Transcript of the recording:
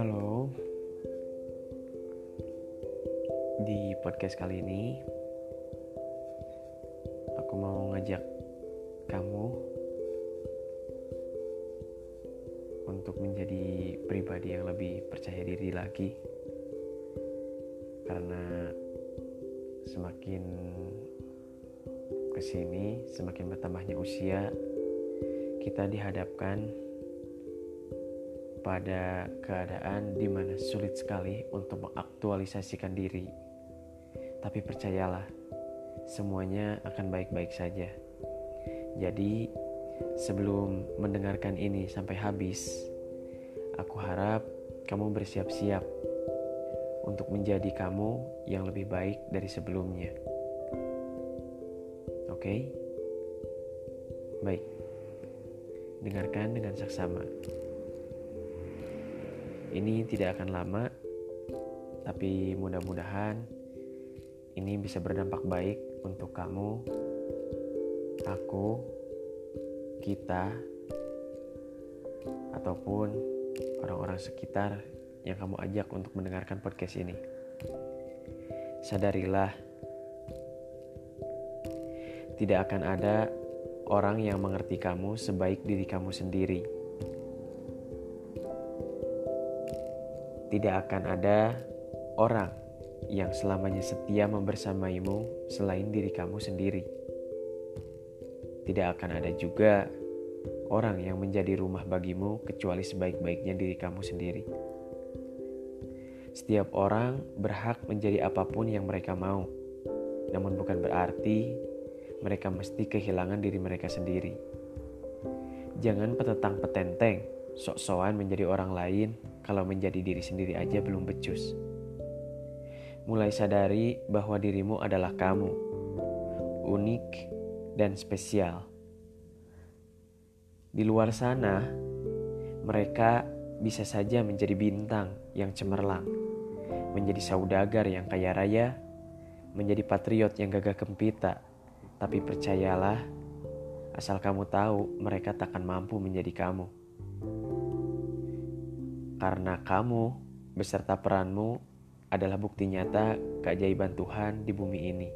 Halo. Di podcast kali ini aku mau ngajak kamu untuk menjadi pribadi yang lebih percaya diri lagi. Karena semakin ke sini, semakin bertambahnya usia, kita dihadapkan pada keadaan di mana sulit sekali untuk mengaktualisasikan diri. Tapi percayalah, semuanya akan baik-baik saja. Jadi, sebelum mendengarkan ini sampai habis, aku harap kamu bersiap-siap untuk menjadi kamu yang lebih baik dari sebelumnya. Oke? Okay? Baik. Dengarkan dengan saksama. Ini tidak akan lama, tapi mudah-mudahan ini bisa berdampak baik untuk kamu, aku, kita, ataupun orang-orang sekitar yang kamu ajak untuk mendengarkan podcast ini. Sadarilah, tidak akan ada orang yang mengerti kamu sebaik diri kamu sendiri. Tidak akan ada orang yang selamanya setia membersamaimu selain diri kamu sendiri. Tidak akan ada juga orang yang menjadi rumah bagimu kecuali sebaik-baiknya diri kamu sendiri. Setiap orang berhak menjadi apa pun yang mereka mau, namun bukan berarti mereka mesti kehilangan diri mereka sendiri. Jangan petetang petenteng, sok-sokan menjadi orang lain kalau menjadi diri sendiri aja belum becus. Mulai sadari bahwa dirimu adalah kamu, unik dan spesial. Di luar sana, mereka bisa saja menjadi bintang yang cemerlang, menjadi saudagar yang kaya raya, menjadi patriot yang gagah gempita. Tapi percayalah, asal kamu tahu mereka takkan mampu menjadi kamu karena kamu beserta peranmu adalah bukti nyata keajaiban Tuhan di bumi ini.